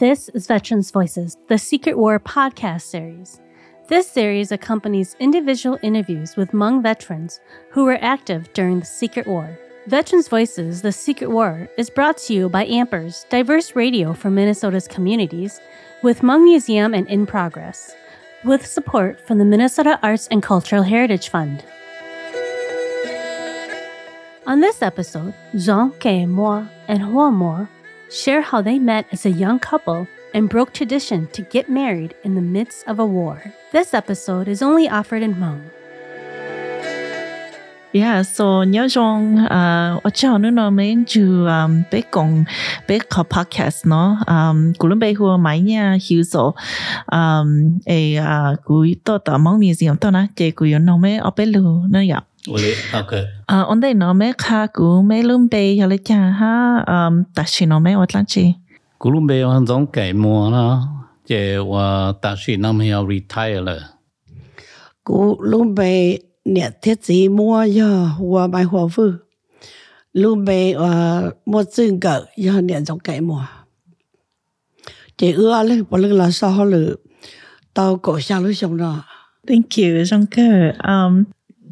This is Veterans Voices, the Secret War podcast series. This series accompanies individual interviews with Hmong veterans who were active during the Secret War. Veterans Voices, The Secret War is brought to you by Ampers, diverse radio for Minnesota's communities, with Hmong Museum and In Progress, with support from the Minnesota Arts and Cultural Heritage Fund. On this episode, Jean K. Moore and Hua Moore share how they met as a young couple and broke tradition to get married in the midst of a war. This episode is only offered in Hmong. Yeah, so nhớ rằng uh, ở chỗ nữa nó mình chú um bé cùng bé có podcast nó um cú lúc bé hùa máy nha hiểu số um ê uh cú to to mong museum to na chế cú yon nó mấy ở bé lu nó ya Uli, okay. uh on đây nó mấy khá cú mấy lúc bé ya lấy cha ha um ta chỉ nó mấy ở lan chi. Cú lúc bé hoàn giống cái mùa nó, chế và ta sĩ năm hiệu retire cú lúc bé nè thiết gì mua giờ hoa bài hoa vư. Lúc bé ờ mua chân cỡ giờ nè trong cái mua chỉ ưa lên bỏ lưng là sao lử tao cổ xa lưỡi xong rồi. Thank you, Cơ. Um,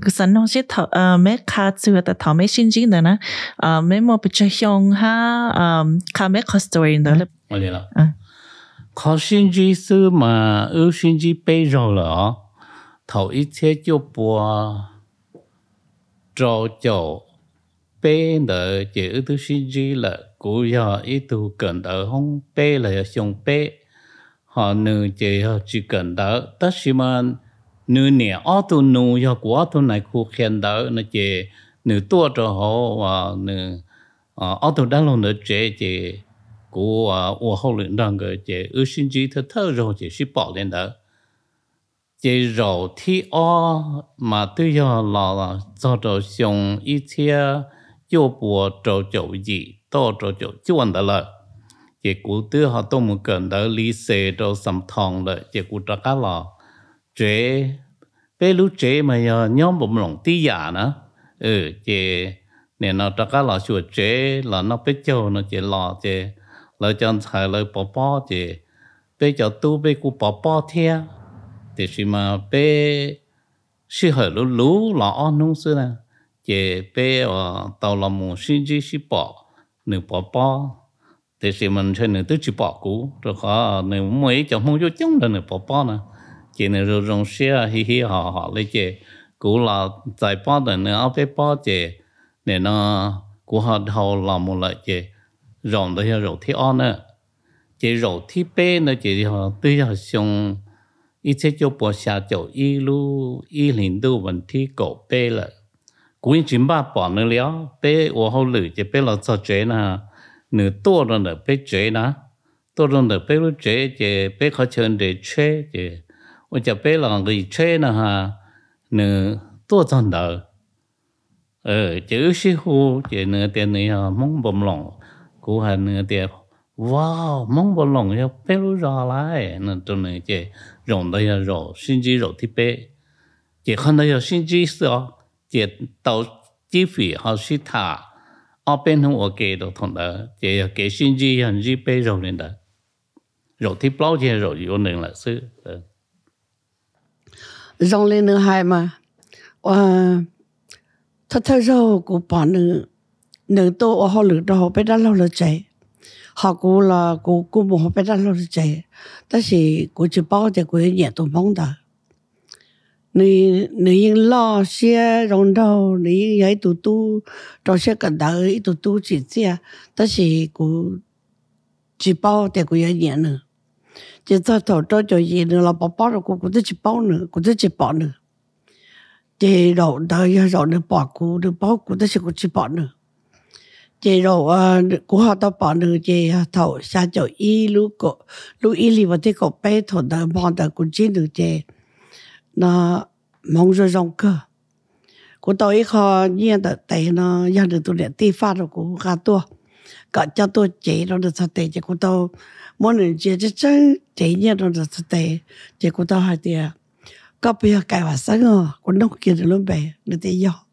sản nó sẽ thọ uh, mấy chữ tại thọ mấy sinh chính đó nè. Uh, mấy một bị chơi hiong ha um khá mấy có story là Uli là. À. Có sinh trí sư mà ưu sinh trí bê rồi là thầu ít thế cho bùa trò chỗ bê nợ ưu tư sinh trí là cú giờ ít tu cần đỡ không bê là xong bê họ nữ chỉ họ chỉ cần đỡ tất nhiên mà nữ nè ô tô nụ do của tô này khu khen đỡ, nó chỉ nữ tua cho họ và nữ ờ, ở tu đang luôn nữa chế chỉ của ờ, của hậu luyện đang cái chỉ ưu xin chỉ thơ thơ rồi chỉ sẽ bỏ lên đỡ. Chỉ rồi thì ô mà tự do là là cho cho xong ít chia cho bộ cho chỗ gì to cho chỗ chuẩn đó là chỉ cụ tư họ tôi một cần đỡ, lý xe cho sầm thòng rồi chỉ cụ cho cá lò chế, bé lú chế mà giờ nhóm bụng lòng tí giả nữa. Ừ chế, nè nó cho cá lò chuột chế, là nó bé châu nó chế lò chế, lò chân thầy lò bỏ bỏ chế, bé cho tu bé cú bỏ bỏ theo thì khi mà bé sư hở lú lú ờ, là on nung sư nè. Chế bé ở tàu lò mù xin chi xin bỏ nửa bỏ bỏ thì khi mình chơi nửa tứ chỉ bỏ cú rồi có nửa mấy chồng không vô chung là nửa bỏ bỏ nè chỉ nên rồi rong xe hi hi, họ họ lấy chế cũ là giải bỏ đời nữa, áo bé bỏ chế để nó của họ đầu làm một lại chế rộng đó là rộng thi on nữa chế rộng thi bê nữa chế họ tuy là xong ít chế cho bỏ xa chỗ y lu, y linh đu vấn thi cổ bê là cũng chính ba bỏ nữa léo bê ô hậu lử chế bê là cho chế nà nửa tua rồi nửa bê chế nà tua rồi nửa bê lu chế chế bê khó chân để chế chế 我就被人给吹了哈，那多长的。ờ chữ sư hu chỉ nửa tiền này à mong bầm lòng cú hà nửa tiền wow mong bầm lòng ya bé lu ra lại nè trong này chỉ rộng đây là rộng sinh chi rộng thì bé chỉ看到有sinh chi sự chỉ đầu chi phí họ sĩ thả ở bên hông ở kế đồ thông đó chỉ kế sinh chi hành chi bé rộng lên đó rộng thì bao chỉ rộng yếu nên là sự rong lên nửa hai mà. Và thật thật ra cô bỏ nữ nữ tô ở họ lửa đó, họ phải đã lâu là chạy họ cô là cô cô một họ phải đã lâu là chạy ta chỉ cô chỉ bảo thì cô nhẹ tôi mong đó nữ nữ yên lo xe rong đầu nữ yên ấy tụ tụ trong xe cần đợi tụ tụ chỉ xe. Tất chỉ cô chỉ bảo thì cô nhẹ nữa chỉ cho thầu cho cho gì nữa là bỏ bỏ rồi, cũng cũng chỉ bỏ nữa, cũng ờ, chỉ bỏ nữa. Chỉ độ đời rồi được bỏ cú được bỏ cũng tới sự chỉ bỏ nữa. Chỉ độ cũng họ tao bỏ nữa chỉ ờ, thầu xa chỗ y, lú cổ, lú y li vào thế cổ bé, thổ đời bỏ đời cũng chỉ được chỉ nó mong rồi rong cơ. Của tao ít khó, nhiên đời tại nó gia đình tôi để ti phát rồi, cũng khá tua. Cả cho tôi chỉ, nó được thật tệ chỉ của tao mỗi lần chơi chơi chơi chơi nhiên nó là thật tệ chơi cũng tao hai tiền có bây giờ cái và sáng ngờ con nông kia được luôn bè được thế do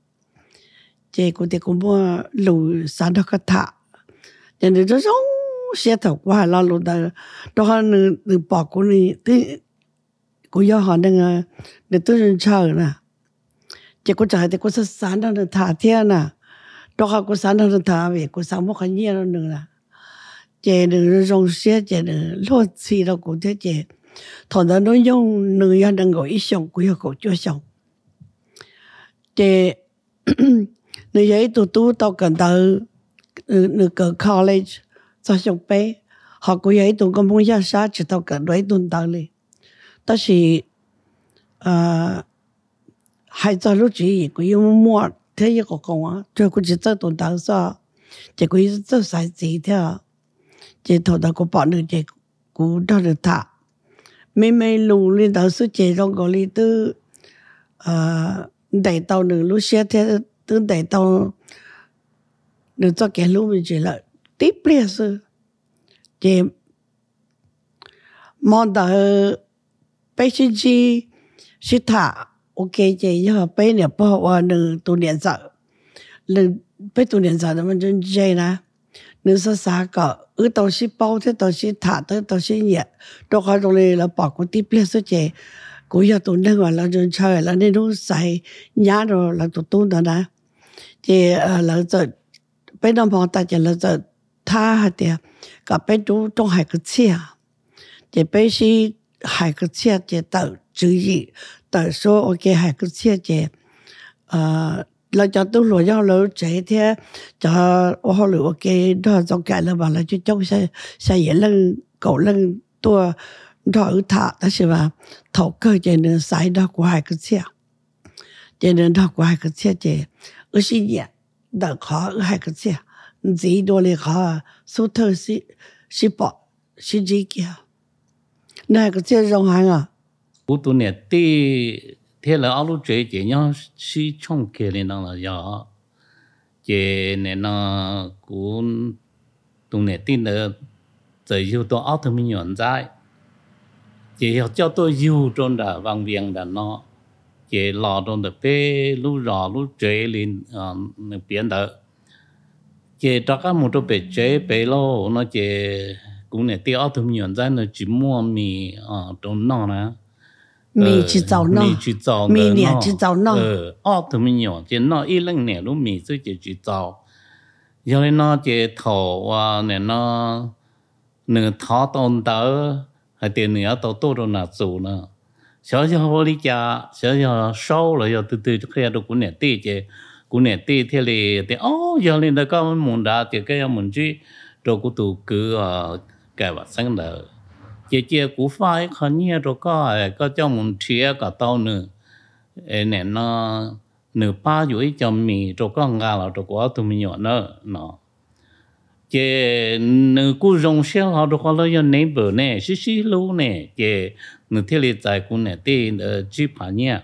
chơi cũng thì cũng mua lù sáng đó có thả nên được rất giống xe thầu qua lo lúc đó đó họ nửa nữ bỏ của nữ thì của do họ đang nữ tôi chờ nè. Chỉ có chạy thì có sáng đó là thả thiên nè đó họ có sáng đó là thả về có sáng một cái nhiều nữa nè chế nữ rong xe chế nữ lo xì đó cũng thế chế thằng nó dùng nữ ya đang gọi ít sống quý học chưa sống chế nữ giấy tụ tụ tao cần tới nữ college cho sống bé họ cũng giấy tụ công muốn ra sát chỉ tao cần đối tụ tới đi đó là à hai cho lúc chỉ cũng yêu mua thế yêu con á cho cũng chỉ tới tụ tới sao chỉ cũng tới sai gì thế chế thổ ta có bỏ được chế cú đó được thả. Mấy mấy lù lên đó số chế trong có lý tư ờ đẩy tàu nửa lú xe thế tư đẩy tàu nửa cho kẻ lúc mình chỉ là tiếp liền sư. Chế mong đó bây giờ chi, chỉ thả. Ok chế giờ bây nè, bỏ qua nửa tu niệm sợ lần bây tu niệm sợ nó mình chân chế nè. 你说啥个？有东西包的东西塔的东西热，都开到你了包个地别说这，古要多那个了就出来了，那种晒伢着了都多的啦。这呃了就北南方大家了就他还的，个北都都还个车，这北是还个车这到注意。tại số ok hai cái chia chè à Là cho tôi lo nhau lỡ chạy thế. Cho họ lựa ok. Đó trong cái là bảo là cho trong sẽ sẽ dễ lên cậu lên tua đó ở thả, đó là mà thầu cơ chạy nên sai đó của hai cái xe. Chạy nên đó của hai cái xe chè ở xin nhẹ đã khó ở hai cái xe. Gì đó là khó số thơ sĩ sĩ bỏ sĩ gì kia này, cái xe rong hàng à? Cú tu nè tê thế là áo lúc chơi chỉ nhau si trong kia lên đó là giờ chỉ nên nó cũng tung nè tin là giờ yêu tôi áo thằng mình nhận ra chỉ hiểu cho tôi yêu trong đó vang viếng ờ, đó nó chỉ lò trong đó bé lúc rõ lúc chơi lên nó biến đó. Chỉ cho các một chỗ bể chế bể lô, nó chỉ cũng nè tiêu áo mình nhận ra nó chỉ mua mì ờ, ở trong nó nè. 米去找那，米去找米年去找那，呃，奥特曼鸟，就那一两年都米就就去找，因为那这头啊，那那那头动到，还得你要到多少那做呢？小小我的家，小小烧了要对对，就可以到过年对这，过年对天里的哦，要你那个门大，这个要门去，照顾都个啊，该话生的。 姐姐古发可捏着个哎，个叫门贴个刀呢，哎，那那那把有一叫米着个牙了，着个都没有呢，喏。姐那古用些好的话了要内部呢，是是路呢，姐那天里在古呢的呃几盘呢，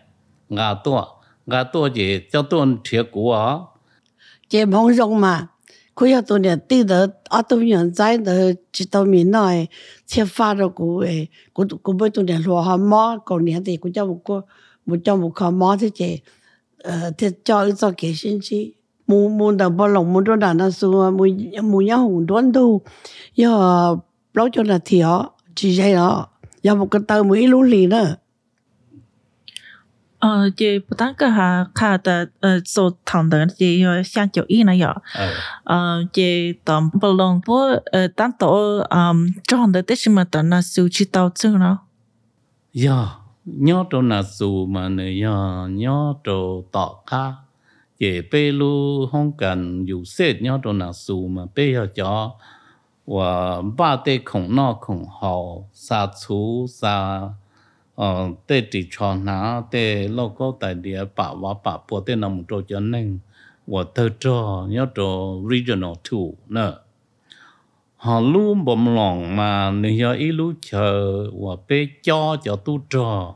牙多牙多姐叫多贴古啊。姐忙 用嘛。佢有多年啲的啊，都人仔的知道面内切发咗佢诶，佢佢每多年落下猫过年的，佢就冇过冇就冇靠猫啲嘢，诶，啲教育做几星期，冇冇得不龙冇多难那数啊，冇冇有红端都要攞咗那条，直接咯，有冇个豆冇一路嚟呢？ 呃，也不单个哈卡的呃做堂的也有像九一那样，呃，也当不龙不呃当到嗯装的但是么的那手去到这呢？呀，nhớ đồ là dù mà này ya nhớ đồ tọ ca, để bê lu không cần dù xét nhớ đồ là dù mà bê ya cho, và ba tê khổng nọ khổng hậu, sa chú sa Ờ tê chỉ cho nó tê lô có tại địa bà và bà bộ tê nằm trò cho nên và thơ trò, nhớ trò regional two, nè. Họ luôn bầm lòng mà nếu ý lúc chờ và bê cho cho tu trò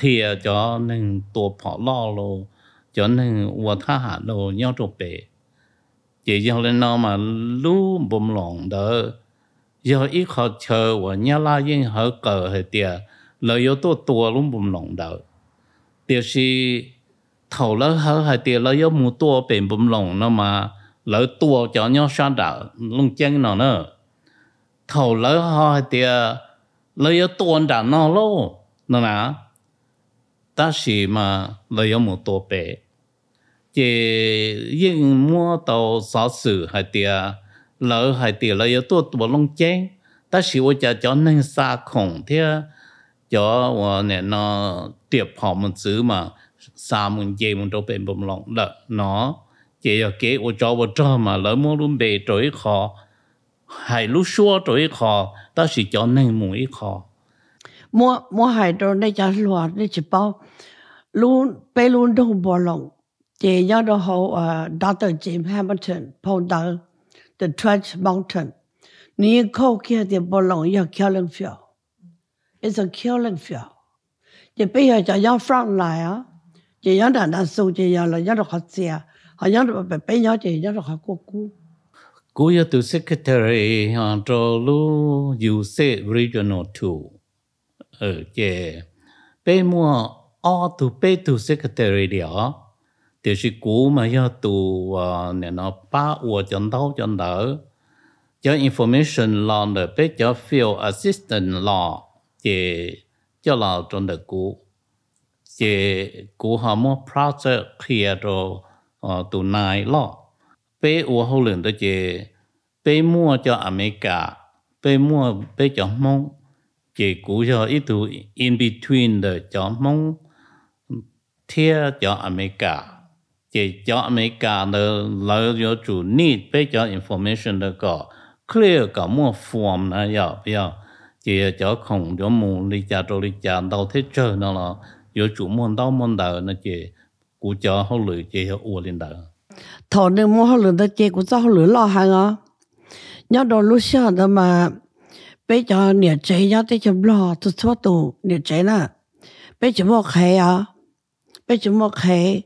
kia cho nên tổ phỏ lo lô, cho nên và tha hạ lô, nhớ trò bê chỉ cho nên nó mà luôn bầm lòng đó giờ ít họ chờ và nhớ la yên hở cờ hệ tiệt lợi yếu tố tua luôn bùm lòng đạo điều gì thầu lỡ hở hay tiền lợi yếu mù tua bền bùm lòng nó mà lỡ tua cho nhau sang đạo luôn chân nó nữa thầu lỡ hay thì lỡ yếu tuần đã nó lô. Nó nà ta chỉ mà lỡ yếu mù tổ bền, chỉ yên mua tàu sáu xử hay thì lỡ hay thì lỡ yếu tổ tổ lông chân, ta chỉ ôi cho cho nên xa khổng thế cho 我呢那碟跑们子嘛，三门节门都变不拢了，喏，这要给我找我找嘛，老么路被做一考，还路说做一考，但是叫内幕一考。 mua mua hai đồ này cho lúa này chỉ bao luôn bé luôn đâu bỏ lòng thì nhớ đó hậu uh, Dr. James Hamilton founder the Trench Mountain ni câu kia thì bỏ lòng yêu killing field It's a killing field. thì bây giờ cho nhau front lại á thì nhớ là đã số thì nhớ là nhớ được họ xe, họ nhớ được bé bé nhớ thì nhớ được họ cô cô Cô yêu từ secretary họ cho lu UC regional two. Ừ, ở chế bé mua ở từ bé từ secretary đi ó, thì sự thì 是 cú mà yêu từ ờ, nè nó ba 我 chân đau chân đỡ. Cho information law nữa bé cho field assistant law chế cho là trong đời cũ chế cũ họ mua project kia rồi ờ, tụ này lo bé ủa hậu lượng đó chế bé mua cho America bé mua bé cho mong chế cũ cho ít tụ in between the cho mong thia cho America. Chế cho America nó lấy cho chủ need bé cho information đó có clear cả mua form này ya ya chỉ cho không cho mù đi cha rồi đi cha đâu thế chờ nó là do chủ môn đâu môn đời, nó chỉ cú cho hậu chỉ họ ủa lên đời. Thọ nên mua họ lửa ta chỉ cú cho họ lửa lo hàng á. Nhớ đồ lúc xưa đó mà bây giờ nhiệt chế nhớ tới chấm lo, tôi thoát tù nhiệt chế nè. Bây giờ mua khay à bây giờ mua khay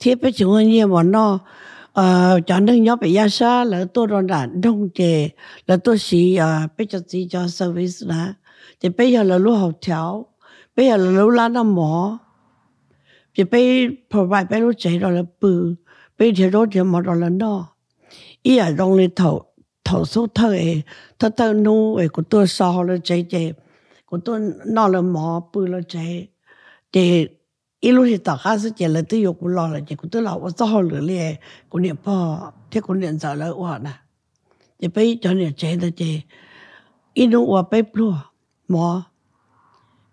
thì bây giờ mua nhiều mà nó ờ cho nên nhớ bị giá sa là tôi rồi đã đông chế là tôi xí à bây giờ chỉ cho service nè thì bây giờ là lúc học theo bây giờ là lúc lá nó mỏ thì bây provide bây lúc chế rồi là bự bây giờ đó thì mà rồi là nó ý là trong lên thầu thầu số thơ ấy thơ thơ nu ấy của tôi sao là chế chế của tôi nó là mỏ bự là chế thì ý lúc thì tất cả sự chế là tôi yêu của lo là chế của tôi là tôi sao là liền của niệm bao thế của niệm giờ là quá nè thì bây giờ niệm chế là chế ý nu và bây plua mỏ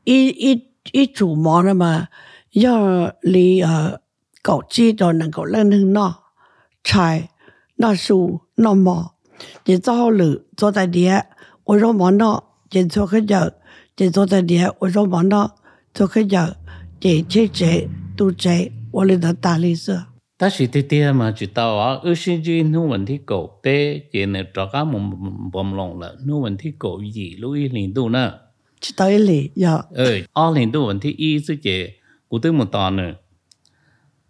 ý ý ý chủ mỏ là mà do lý ờ 狗知道能够认能那菜那树那么，你早了坐在地，我说忙那，你做个人，你坐在地，我说忙那，做个人， 你去这都这，我里头打理是。 ta chỉ tiếc tiếc mà chỉ tao á ở sinh viên nu vấn thi cổ bé chỉ nên cho các một bom lòng là nu vấn thi cổ gì lúc ý liền tu nè 知道一里要 ờ ở liền tu vấn thi y chứ chỉ cụ tư một tòa nữa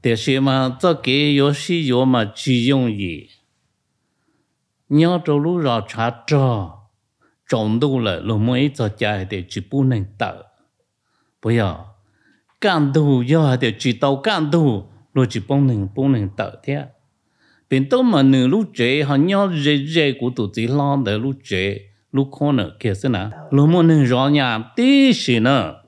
để xem mà cho cái游戏有嘛只用意，nhớ trong lúc rồi trả trò trộn đủ là lúc mới cho cha để chỉ bu nên tờ bây giờ Can đủ giờ chỉ rồi chỉ bông bông bên tôi mà nửa lúc chế họ nhau dễ dễ của tụi chỉ lo để lúc chế lúc khó nữa kia thế nào lúc mà nên rõ nhà, tí xí nữa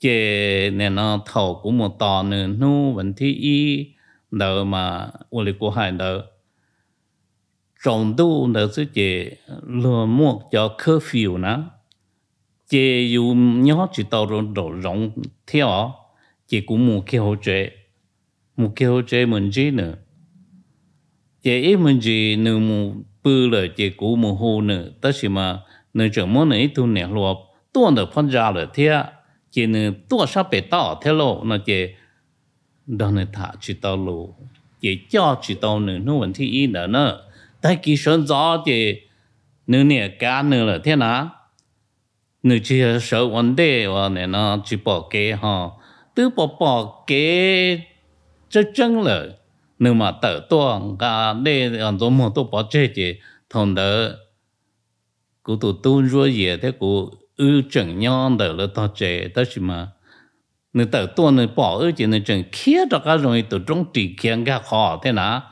chế nên nó thầu của một tòa nữa nu vấn thi y. Đỡ mà ô lý của hai đỡ trọng độ đỡ sự chế lừa mua cho curfew nè chế dù nhỏ chỉ tàu rồi rộng theo chế cũng mua kia hỗ trợ. Mua kia hỗ trợ mình gì nữa. Chế ít mình gì nữa mua bự là chế cũng mua hồ nữa. Tất nhiên mà nữa chẳng muốn nữa ít tu nè lo tuần được phân ra là thế chỉ nữa tua sao bị tao thế lo nó chỉ đó là thả chỉ tao lo chỉ cho chỉ tao nữa nó vấn ít nữa nữa tại kỳ sơn gió chỉ nữa nè cá nữa là thế nào nữa chỉ sợ vấn đề và nè nó chỉ bỏ kế ha tư bỏ bỏ cái chất chân lỡ nếu mà tự tua cả để ăn đồ mà tôi bỏ chơi chứ thằng đó cụ tụ tu rồi gì thế cụ ư chừng nhau đó là tao chơi đó chứ mà nếu tự tua nếu bỏ ư chỉ nếu chừng kia đó cả rồi tụ trong trì kia cả khó thế nào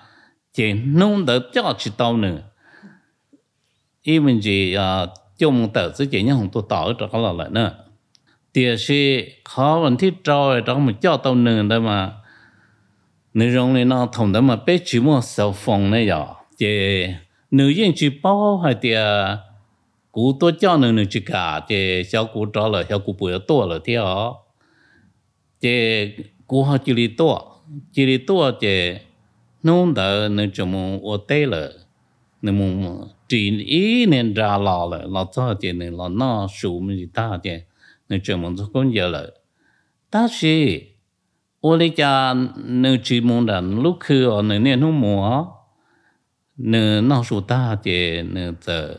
chỉ nông đó cho chỉ tao nữa ý mình chỉ uh, chung tự sự chỉ nhau không tôi tao đó cả là lại nữa địa sĩ khó vẫn thích trôi trong một cho tàu nương đó mà. Nữ rong này nó thông đó mà bé chỉ mua sầu phòng này giờ chị nữ dân chỉ bao hay thì cú tôi cho nữ nữ chỉ cả. Chị cháu cú cho là cháu cú bữa to là thế họ chị cú họ chỉ đi to chỉ đi to chị nông đó nữ chỉ muốn ở tây là nữ muốn chỉ ý nên ra lò là lò cho chị nữ lò nó sụm gì ta chị thì nữa cho mù cũng giờ là ta chỉ ô lý cha nữa chỉ mù đàn lúc khứ ở nữa nên không mù nữa nó sủ ta thì nữa giờ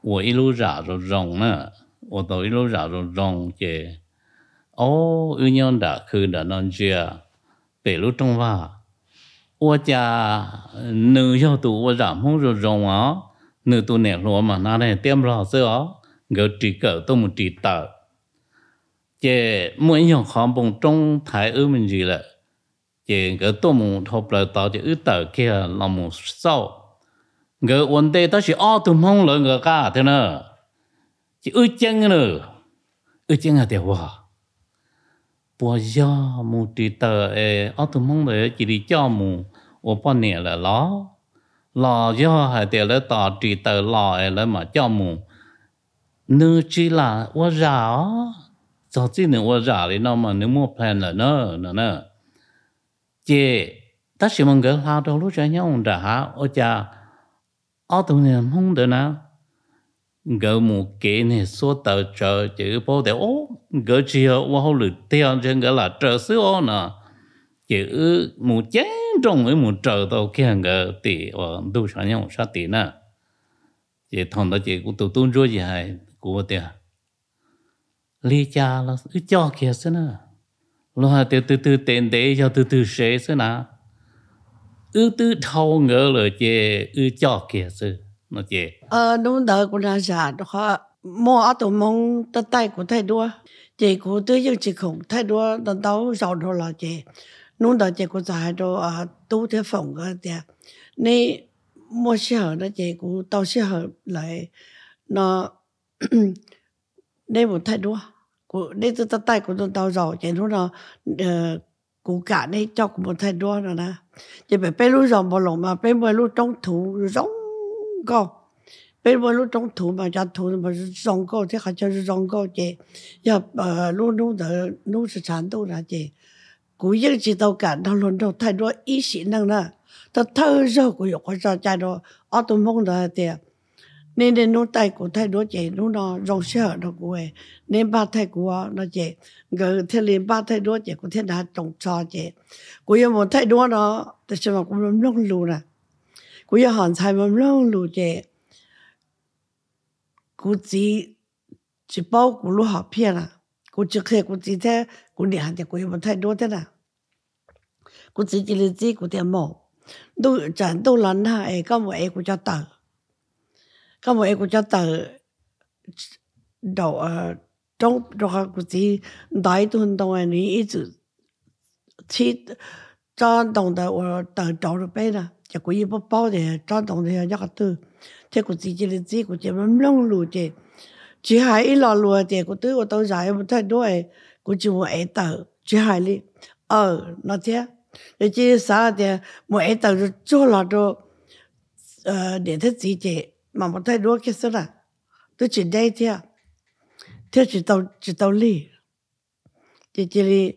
我一路绕着容呢，我都一路绕着容嘅。哦，有样的去的那些北路中话，我家女要读我染红着容啊，女读年罗嘛，那来点不老师哦，我这个都没知道。 chế mua những hàng bông trong thái ở mình gì là chế cái tổ mông thọc lại tạo chế ước tạo kia làm mông sau cái vấn đề đó là ở tụm mông là người cả thế nào chỉ ước chân nữa ước chân là điều hòa bỏ ra một tí tờ ở tụm mông là chỉ đi cho mông ở bên này là lo lo do hay để là tạo chỉ tờ lo là mà cho mông nữ chỉ là quá rõ cho chỉ nữ ô giả thì nó mà nếu mua plan là nó nó nó. Chị ta chỉ mong cái lao đâu lúc cho nhau đã ở cha ở đâu nè không được nào gỡ một cái này số tờ chờ chữ bao để ô gỡ chiều qua hậu lực theo trên gỡ là chờ xứ ô nè. Chữ một chén trong với một chờ đâu kia gỡ tỷ ở ờ, đâu sản nhau sát tỷ nè. Chỉ thằng đó chỉ cũng tụt tuôn rồi gì hay của tiền lý cha là cứ cho kia xí nè. Lo từ từ từ tiền để cho từ từ sẽ xí nè ư từ thâu ngỡ là chê ư cho kia xí, nó chê. Ờ đúng đó của là giả đó mua ở tụ mong tất tay của thầy đua. Chị của tôi dân chị khủng thầy đua tận đấu giàu đồ là chị nung đó chị của giải đồ ờ, ở tu thế phòng cái tiền nên mua xe hở đó chị của tàu xe hở lại nó nên một thầy đua của để từ ta tay của tôi tao giàu chỉ nó là ờ, của cả đây cho của một thầy đua rồi nè. Chỉ phải bé lúc giàu bỏ lỏng mà bé mới lúc trong thủ giống co, bé mới lúc trong thủ mà ra thủ mà giống co thì phải cho giống co, chỉ ờ, giờ lúc lúc đó lúc sự sản đâu là chỉ của những chỉ tao cả tao luôn đâu thầy đua ý sĩ năng nè. Tao thơ giờ của có của cho cha đó ở tôi mong là tiền nên nên nó tay của thay đó chị nó nó rong sợ nó của ấy nên ba thay của nó chị người thế liền, ba thay đó chị của thế đã trồng cho chị của yêu một thay đó nó thì xem mà cũng lắm lông lù nè. Của yêu hòn thay mà lông lù chị của chỉ chỉ bao của lúa học phe nè? Của chỉ khi của chỉ thế của nhà thì của yêu một thay đó thế nè? Của chỉ chỉ là chỉ của tiền mỏ đâu chẳng đâu lần nào ấy có một ấy của cho tờ. Kamo e ku chata dao trong roha ku ti dai tun dong an ni i zu chi cha dong da wo tờ dao ru bei nè, ja ku yi bo bao de cho đồng de ya ka tu te ku chỉ ji le ji ku ji mam long lu de chỉ hai ít lo lùa thì cô tôi, cô tôi giải một thay đuôi cô chỉ một ấy tờ chỉ hai li ờ nó thế. Để chỉ sao thì một ấy tờ rồi cho là đồ để thế gì chứ mà một thay đua cái là tôi chỉ đây theo theo chỉ tàu chỉ tàu lì. Chỉ chỉ lì,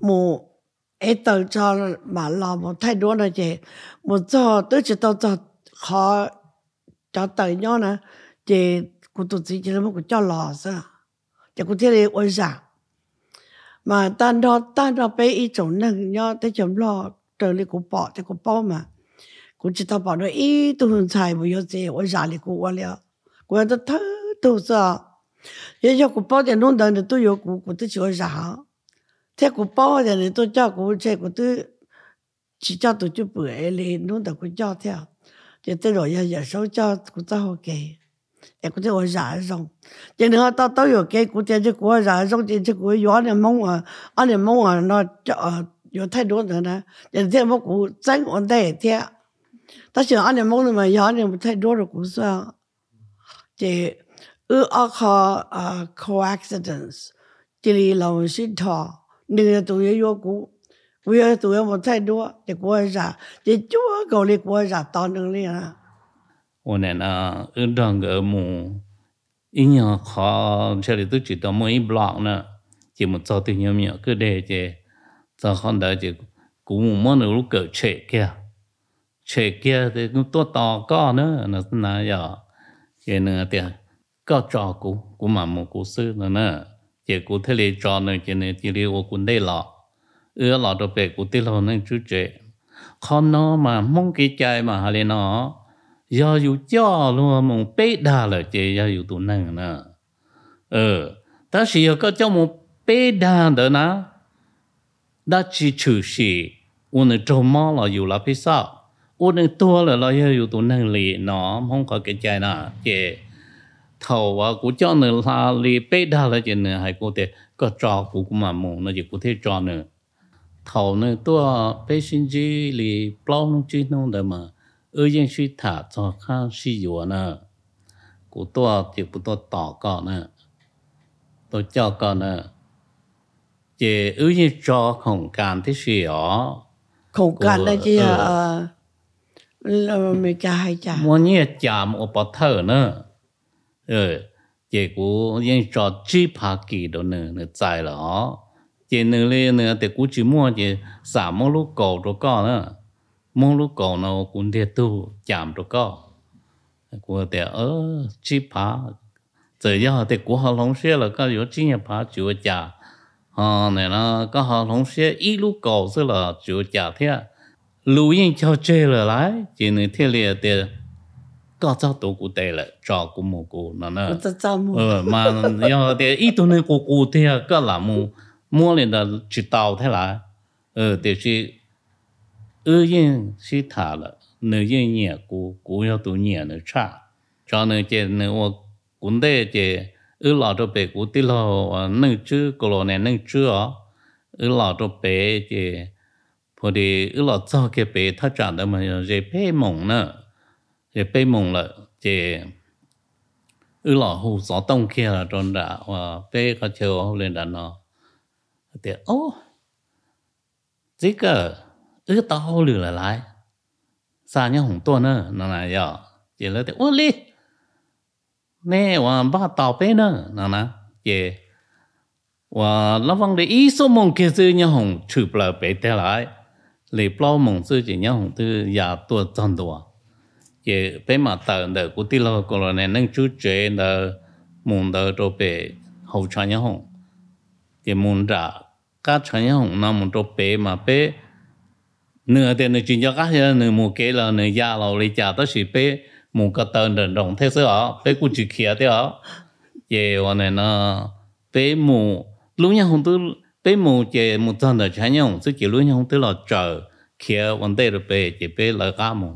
mù ấy tàu cho mà lo một thay đua là gì một cho, tôi chỉ tàu cho khó, cho tàu nhau nè. Chỉ của tụt chỉ chỉ là một cái cho lò sao? Chỉ của thế này ôi giả mà tan đó tan đó bé ý chỗ nâng nhau tới chấm lo, trời lại của bỏ, thì của bỏ mà. 估计他把那一顿菜不要这，我压力过我了，我都头都是啊，也叫我包点弄的的都有股股都叫啥，他股包的人都叫股这股都，只叫都就不爱嘞，弄的股叫跳，就这种也有时候叫股咋好给。哎，估计我染上，今天到都有给，估计这股染上，这这股有点懵啊，二点懵啊，那叫 但是 siya ane 太多的故事啊，这 ya 卡啊，coincidence，ra ta ne ri a na. Ona na e nda nga mu e nya kho mu siya ri tu ji ta mua yi blak na ji mu ta ti nya miya ka 个 check 呀 chế kia thì cũng tốt to có nữa. Nó là giờ cái nữa thì có trò cũ cũng mà một cú sư nữa nữa chỉ cú thế này trò này cái này chỉ liệu cũng đây lọ. Ưa lọ đồ về cú tiêu lọ nên chú chế con nó mà mong cái chạy mà hà lên nó. Do dù cho luôn mong bế đà là chỉ giờ dù tụ năng nữa ờ ừ, ta chỉ có cho mong bế đà đó nè. Đã chỉ trừ sĩ, ôn trâu mò là dù là phía sau. 我能多了了要有多能力呢，không có cái trái nào chế thầu à của cho nên là li bị đa là chế nữa hay có thể có trò của của mà mù nó chỉ có thể trò nữa thầu nữa tôi bị sinh chi li bao nó chỉ nó được mà 二人去塔做看西药呢，古多就不多祷告呢，多教告呢，这二人做空间的需要， không cần là chỉ ờ mẹ cha hay cha mua nhẹ cha mua bỏ thở nữa. Ừ chỉ cú yên cho chi phá kỳ đó nữa nữa tại là họ chỉ nữa lên nữa thì cú chỉ mua chỉ xả mua lúc cầu rồi co nữa. Mua lúc cầu nó cũng thiệt tu chạm rồi co, của thì ở chi phá. Giờ giờ thì của họ lóng xe là có yếu chi nhà phá chịu cha à này nó có họ lóng xe ít lúc cầu sẽ là chịu cha thiệt lưu yên cho chơi là lại chỉ nên thế liền để có cho tổ cụ tệ là cho cụ mù cụ nó nè ta cho mu ờ mà giờ để ít tu nên cụ cụ thế có là mù mua lên là chỉ tàu thế là ờ để chỉ 二人是他了，那人也古古要都年的差，找那这那我古代这二老多白古的了，我能知个了呢能知啊，二老多白这， พอดีอุลอจอเกเปถ้าจานได้มันเจเป้มงเนอะเจเป้มงละเจอุลอหูสอต้องเคียละจนด่าว่าเป้เขาเชียวเขาเล่นด่าเนาะแต่โอ้这个เออตาหรือละไรซาเนี่ยหงตัวเนอะนั่นน่ะย่อเจแล้วแต่โอ้ลิแม่ว่าบ้าตาเป้เนอะนั่นนะเจว่าระวังได้อีสมงเกซือเนี่ยหงถือเปล่าเป้แต่หลาย lì bao mong sư chỉ nhau hùng từ nhà tua chân tua chỉ bé mà tờ nợ của tí lo của này nâng chú chế nợ mong đỡ cho bề hậu cho nhau hùng chỉ mong trả các cho nhau hùng nằm mong cho bề mà bé nửa tiền nửa chuyện cho các hiện nửa một kế là nửa gia là lì trả đó chỉ bé một cái tờ nửa đồng thế sự họ bé cũng chỉ kia đấy ở. Này nó bé một lúc nhau không tư bé mù chè, mù thân là chán nhau sức chịu lối nhau tức là chờ kia vấn đề là bé chè bé là cá mù.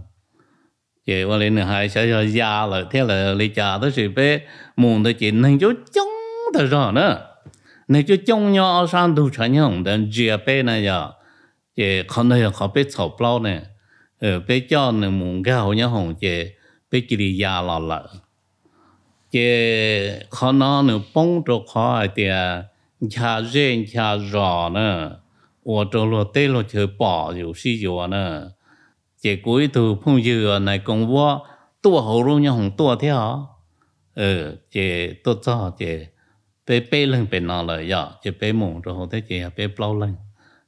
Chè vấn đề là hai, sẽ là già là, thế là lấy chả tới sự bé mù tới chỉ nên chú chung thật rõ nữa nên chú chung nhau sang đủ chả nhau đến chia bé này giờ. Chè khó này có bé sầu bao này ờ bé cho này mù gạo nhau hồng chè bé chỉ đi già là lợ. Chè khó nó nữa bông trộn khó thì à nhà rên nhà rò nè. Ủa trò lò tê lò chơi bỏ dù si dù à nè. Chỉ cuối thu phong dừa này còn vua tua hậu luôn nhau hùng tua theo, ờ, ừ chỉ tôi cho chỉ bé bé lên bé nọ lại, giờ chỉ bé mồm rồi hậu thế chỉ à, bé bao lên.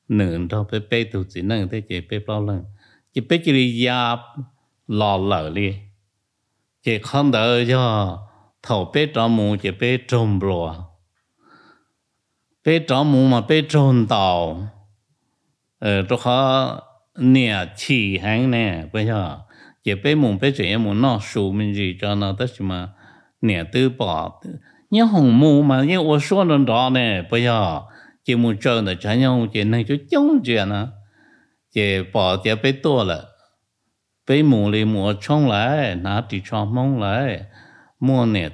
Nửa rồi bé bé từ chỉ nâng thế chỉ bé bao lên. Chỉ bé chỉ đi lò lở đi. Chỉ không đỡ cho. Thầu bé trong mùng, chỉ bé trộm rồi bé trò mù mà bé trồn tàu. Ờ tôi khó nè chỉ hàng nè bây giờ chỉ bé mù bé trẻ mù nó sù mình gì cho nó tất mà nè tư bỏ nhớ hồng mù mà nhớ ô số nó đó nè bây giờ chỉ mù chơi là chả nhau chỉ nên chú chống chuyện à chỉ bỏ chỉ bé to là bé mù thì mù trong lại nã thì cho mông lại mua nè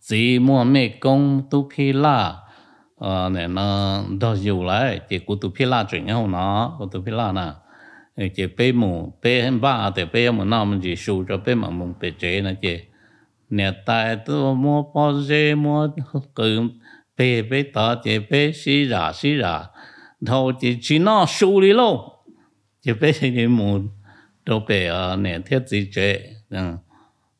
chỉ mua mẹ công, tu phi la ờ nè, nó đó nhiều lại chỉ của tu phi la chuyện nhau nó, của tu phi la nè. Chỉ bé mua bé hem ba, thì bé mà nó mình chỉ sưu cho bé mà muốn bé chế nè chỉ nè, tại tôi mua bao giờ mua cứ bê bê tao chỉ bê xí ra xí ra thầu chỉ chỉ nó sưu đi luôn. Chỉ bê thì mua đồ bê à ờ, nè, thiết gì chế. Ừ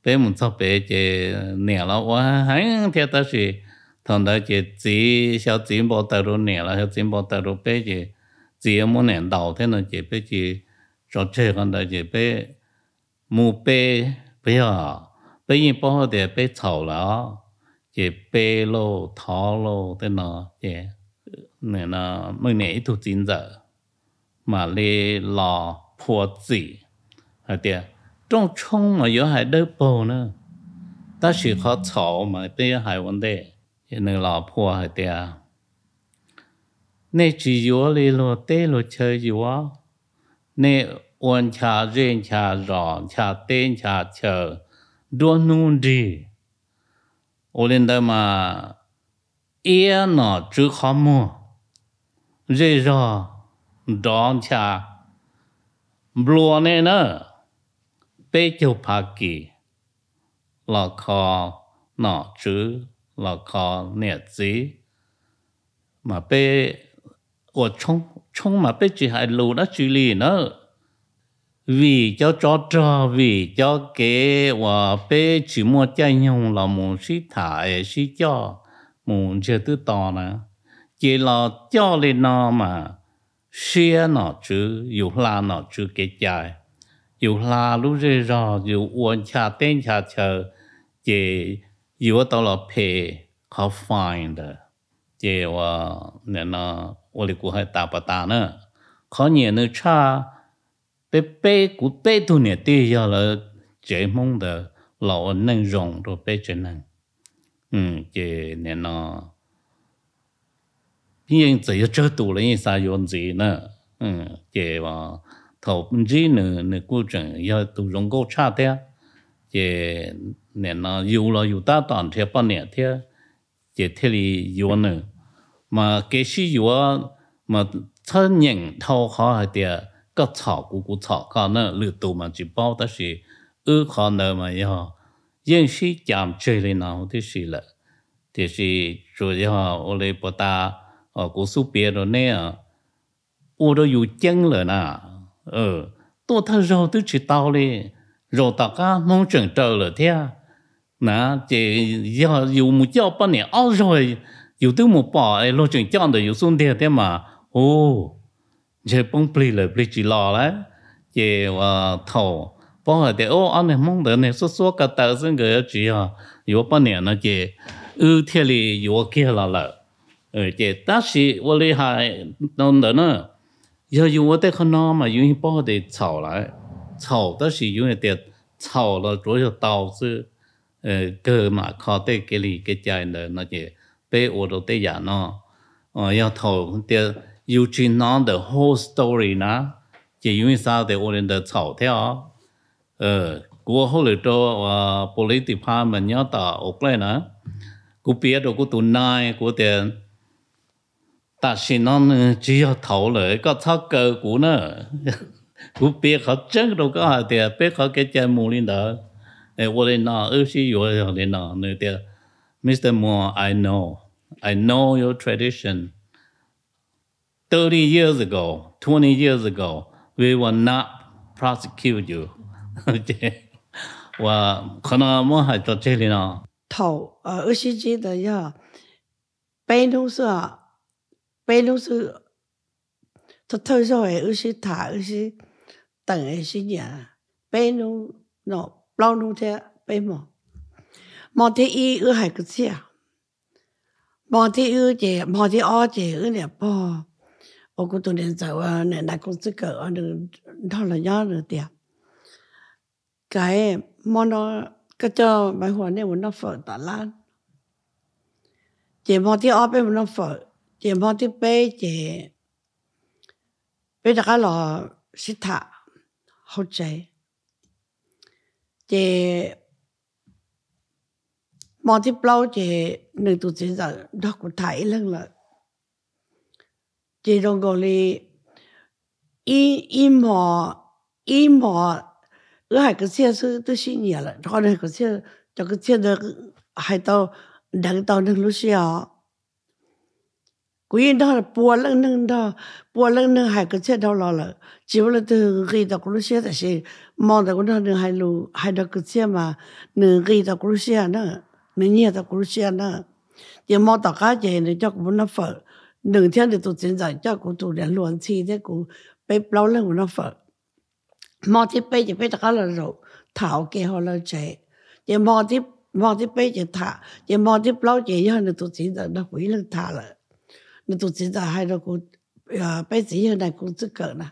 bê muốn cho bê chỉ nè là wa hay thiết đó là thằng đó chỉ chỉ小进步带入nè là 小进步带入bê chỉ chỉ mua nè đầu thế nó chỉ bê chỉ cho chơi con đó chỉ bê mua bê bây giờ bây giờ bao giờ bê chậu là chỉ bê lô tháo lô thế nó chỉ nè nó mới nè ít thu chín giờ mà lê lò phô gì hay tiệt trong chung mà yếu hay đỡ bầu nữa ta chỉ khó chậu mà bây giờ hay vấn đề 也能老婆和爹。那只药里咯，带咯吃药，那温茶热茶热茶淡茶吃，多弄的。我领导嘛，也拿只好么，热热热茶，不罗那呢，白酒怕给，老靠拿只。老高年纪，嘛被我冲冲嘛被只还路那距离呢，vì cho cho cho vì cho cái và bé chỉ mua chai nhung là muốn xí thải xí cho muốn chơi tư to nè. Chỉ là cho lên nó mà xia nó chứ dù là nó chứ cái chai. Dù là lúc rồi rồi dù uống trà tên trà chờ chỉ yêu tao là pay khó find chỉ và nên nó 我哋估系大不大呢？可年呢差。bé bé của bé tu nè tê giờ là chế mong đờ lọ nâng rộng rồi bé chế nâng ừ chế nè nó nhưng chỉ cho tu là như sao用gì nữa ừ chế mà thầu gì nữa nữa cố trình giờ tu rộng cố cha thế chế nè nó yêu là yêu ta toàn thế bao nè thế chế thế li yêu nữa mà cái gì yêu mà thơ nhận thâu khó hay tiệt có thọ của của thọ có nữa lựa tụ mà chỉ bao ta chỉ ư khó nữa mà yêu yên sĩ chạm chơi lên nào thế gì là thế gì rồi yêu ô lê bờ ta ở của số bia rồi nè ô đó yêu chân rồi nà, ờ. Tôi thơ rồi tôi chỉ tao lên rồi ta cá mong trường trờ là thế à? nà chỉ giờ dù một giờ bao nhiêu ao rồi, dù tới một bỏ ấy lo trường chọn được dù xuống thế thế mà. Ờ, ô chỉ bông pli là pli chỉ lo đấy chỉ thầu bao giờ thì ô anh này mong được này số số cả tờ xin người chỉ à. Dù bao nhiêu nó chỉ ư thế li dù kia là lợ. Ừ chỉ ta sĩ vô lý hại đâu nữa giờ dù ở đây không nó mà, dù bao thì thầu lại. 炒但是因为的炒了主要导致呃个嘛靠对给里给家人的那些被我都对呀喏哦要投的 you chỉ nói the whole story na chỉ vì sao để ôn được吵theo ờ của hồi lại cho và police department nhớ tờ ốc lên nè của biết được của tụi nai của tiền ta xin nó chỉ có thầu lại có thắc cơ của nó của biết họ chân đâu có hạt tiền biết họ cái chân mù lên đó để ôn lên nó ở xí yếu lên nó nữa tiền Mr. Moore I know I know your tradition 30 years ago, 20 years ago, we will not prosecute you. 我可能我还在这里呢。头呃，二十几的呀，北农是啊，北农是，他头上诶，二十他二十 等二十年，北农喏，老农的北么，毛的一二还个这，毛的二节，毛的二节二两包。我古多年走啊，奶奶公司个啊，那他了家了的，cái mà nó cái cho bài hoa này nó phở tạ lan chỉ mà thì ở bên nó phở chỉ mà thì bé chỉ bé đã cái là sĩ thả hậu chế chỉ mà thì bao chỉ nửa tuổi chỉ giờ đó cũng thấy lần là chỉ trong cái li y y mò y mò ở hai cái xe sư tôi xin nhiều rồi còn hai cái xe cho cái chuyện được hai tàu đằng tàu đằng lúc xưa quý đó là bùa lần nâng đó bùa lần nâng hai cái chuyện đâu lo là chỉ là từ ghi đó cũng lúc xưa là gì mong đó cũng đó nâng hai lu hai đó cái chuyện mà nâng ghi đó cũng lúc xưa nữa nâng nhiều đó cũng lúc xưa nữa chỉ mong tất cả chuyện này cho cũng nó phở nâng thiên thì tụi chính giải cho cũng tụi liền luận chi thế cũng bị bao lần cũng nó phở mong thì bây giờ bây tất cả là rồi thảo kia họ là chạy chỉ mong thì mong thì bây giờ thả chỉ mong thì bao giờ giờ nó tụi chính giải nó quý lần nó hai đó cũng à bây giờ giờ này cũng rất cỡ nè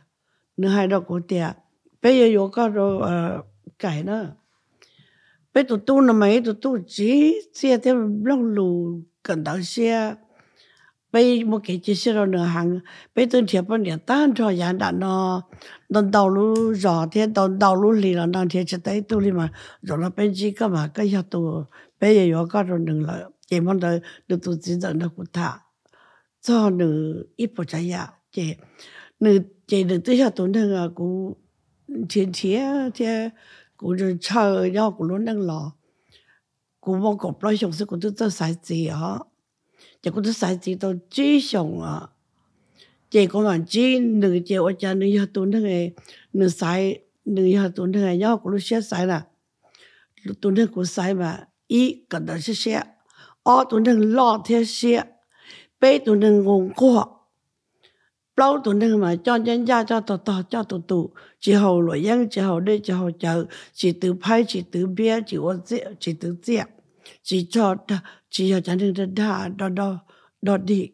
nó hai đó cũng tiệt bây giờ có cái rồi ờ cái nữa bây tụi tu nó mấy tụi tu chỉ xe theo lâu lù cần đạo xe bây một cái chỉ xe rồi nửa hàng bây tôi thiệp bên điện tan cho nhà đã nó nó đầu lú rõ thế đầu đầu lú lì là nó thiệt chỉ tới tu lì mà rồi nó bên chỉ cái mà cái nhà tu bây giờ có rồi đừng là chỉ mong đợi được tu chỉ dẫn nó cũng thả cho nữ ít bộ trái ya chỉ nữ chỉ được tới nhà tu nâng à cũng thiên thiên cũng rồi chờ nhau luôn nâng lò cũng mong cọp lo xong sức cũng tôi tôi sai gì á chỉ cũng tôi sai gì tôi chỉ xong à chỉ có mà chỉ nữ chỉ ở nhà nữ nhà tu nâng ấy nữ sai nữ nâng nhau cũng lúc sẽ sai là tu nâng cũng sai mà ít cần đó sẽ sẽ ở tu nâng lo thế sẽ bé tụi nâng ngon quá lâu tụi nâng mà cho nhân gia cho tò tò cho tụi tụ chỉ hậu nội dân chỉ hậu đây chỉ hậu chờ chỉ tự phai chỉ tự bia chỉ ô dễ chỉ tự dễ chỉ cho chỉ cho chẳng được đa đo đo đo đi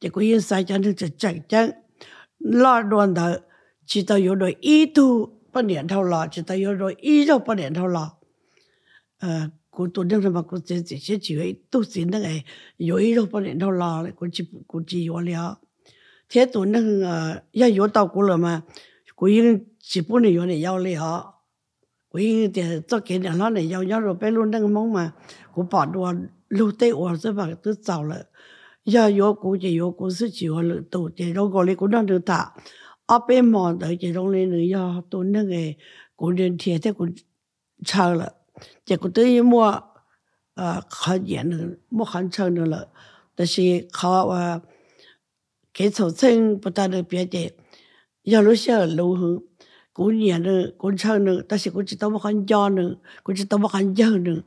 chỉ có yên sai chẳng được chẳng chẳng lo đoàn thở chỉ tao yếu đội ý tu bất niệm thâu lò chỉ tao yếu đội ý đâu bất niệm thâu lò ờ cô tôi đang làm cô sẽ sẽ chỉ chỉ tôi xin cái này có ý đâu bất niệm thâu lò cô chỉ cô chỉ yo liao thế tôi đang nó ya yo tàu cô là mà, cô yên chỉ bốn này yo này yo liao cô yên thì cho cái này nó này yo yo rồi bé luôn đang mong mà cô bỏ đồ lưu tê ở rồi mà tôi giàu 了 ya yo cô chỉ yo cô sẽ chỉ ở lựa tụ chỉ đâu có li cô đang được thả. Ở bên mòn tới chỉ đâu lên nữa yo tôi đang cái cô đến thiệt thế cô chờ rồi 结果等于么？呃，考研了，没考成的了，但是考啊，给从村不到那别的，要路线路后，过年了，过成了，但是过去到么很家呢，过去到么很久呢，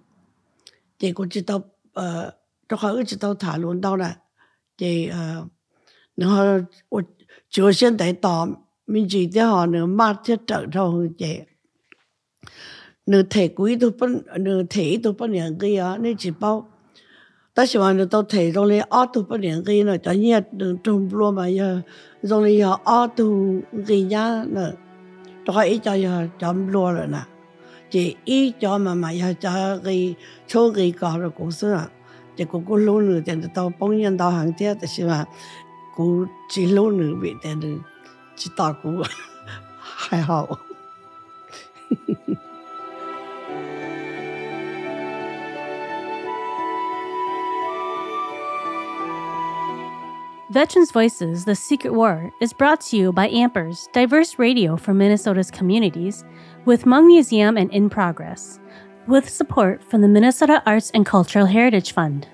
对，过去到呃，这好一直到谈论到了，对呃，然后我就现在到民间的话呢，马就正常一点。Nửa thể quý tôi bên nửa thể tôi bên nhận cái á nên chỉ bao ta chỉ mà tao thấy trong này ở tu bên nhiêu cái nữa cho nhiệt đường trong luôn mà giờ trong này giờ ở tu cái nhá nữa đó ý cho giờ chấm luôn rồi nè. Chỉ ý cho mà mà giờ cho cái chỗ cái có rồi cũng xưa. Chỉ cũng cũng lâu nữa thì tao bông nhân tao hàng thế thì mà cũng chỉ lâu nữa bị thế nữa chỉ tao cũng hay hậu. Veterans Voices The Secret War is brought to you by Ampers, diverse radio for Minnesota's communities, with Hmong Museum and In Progress, with support from the Minnesota Arts and Cultural Heritage Fund.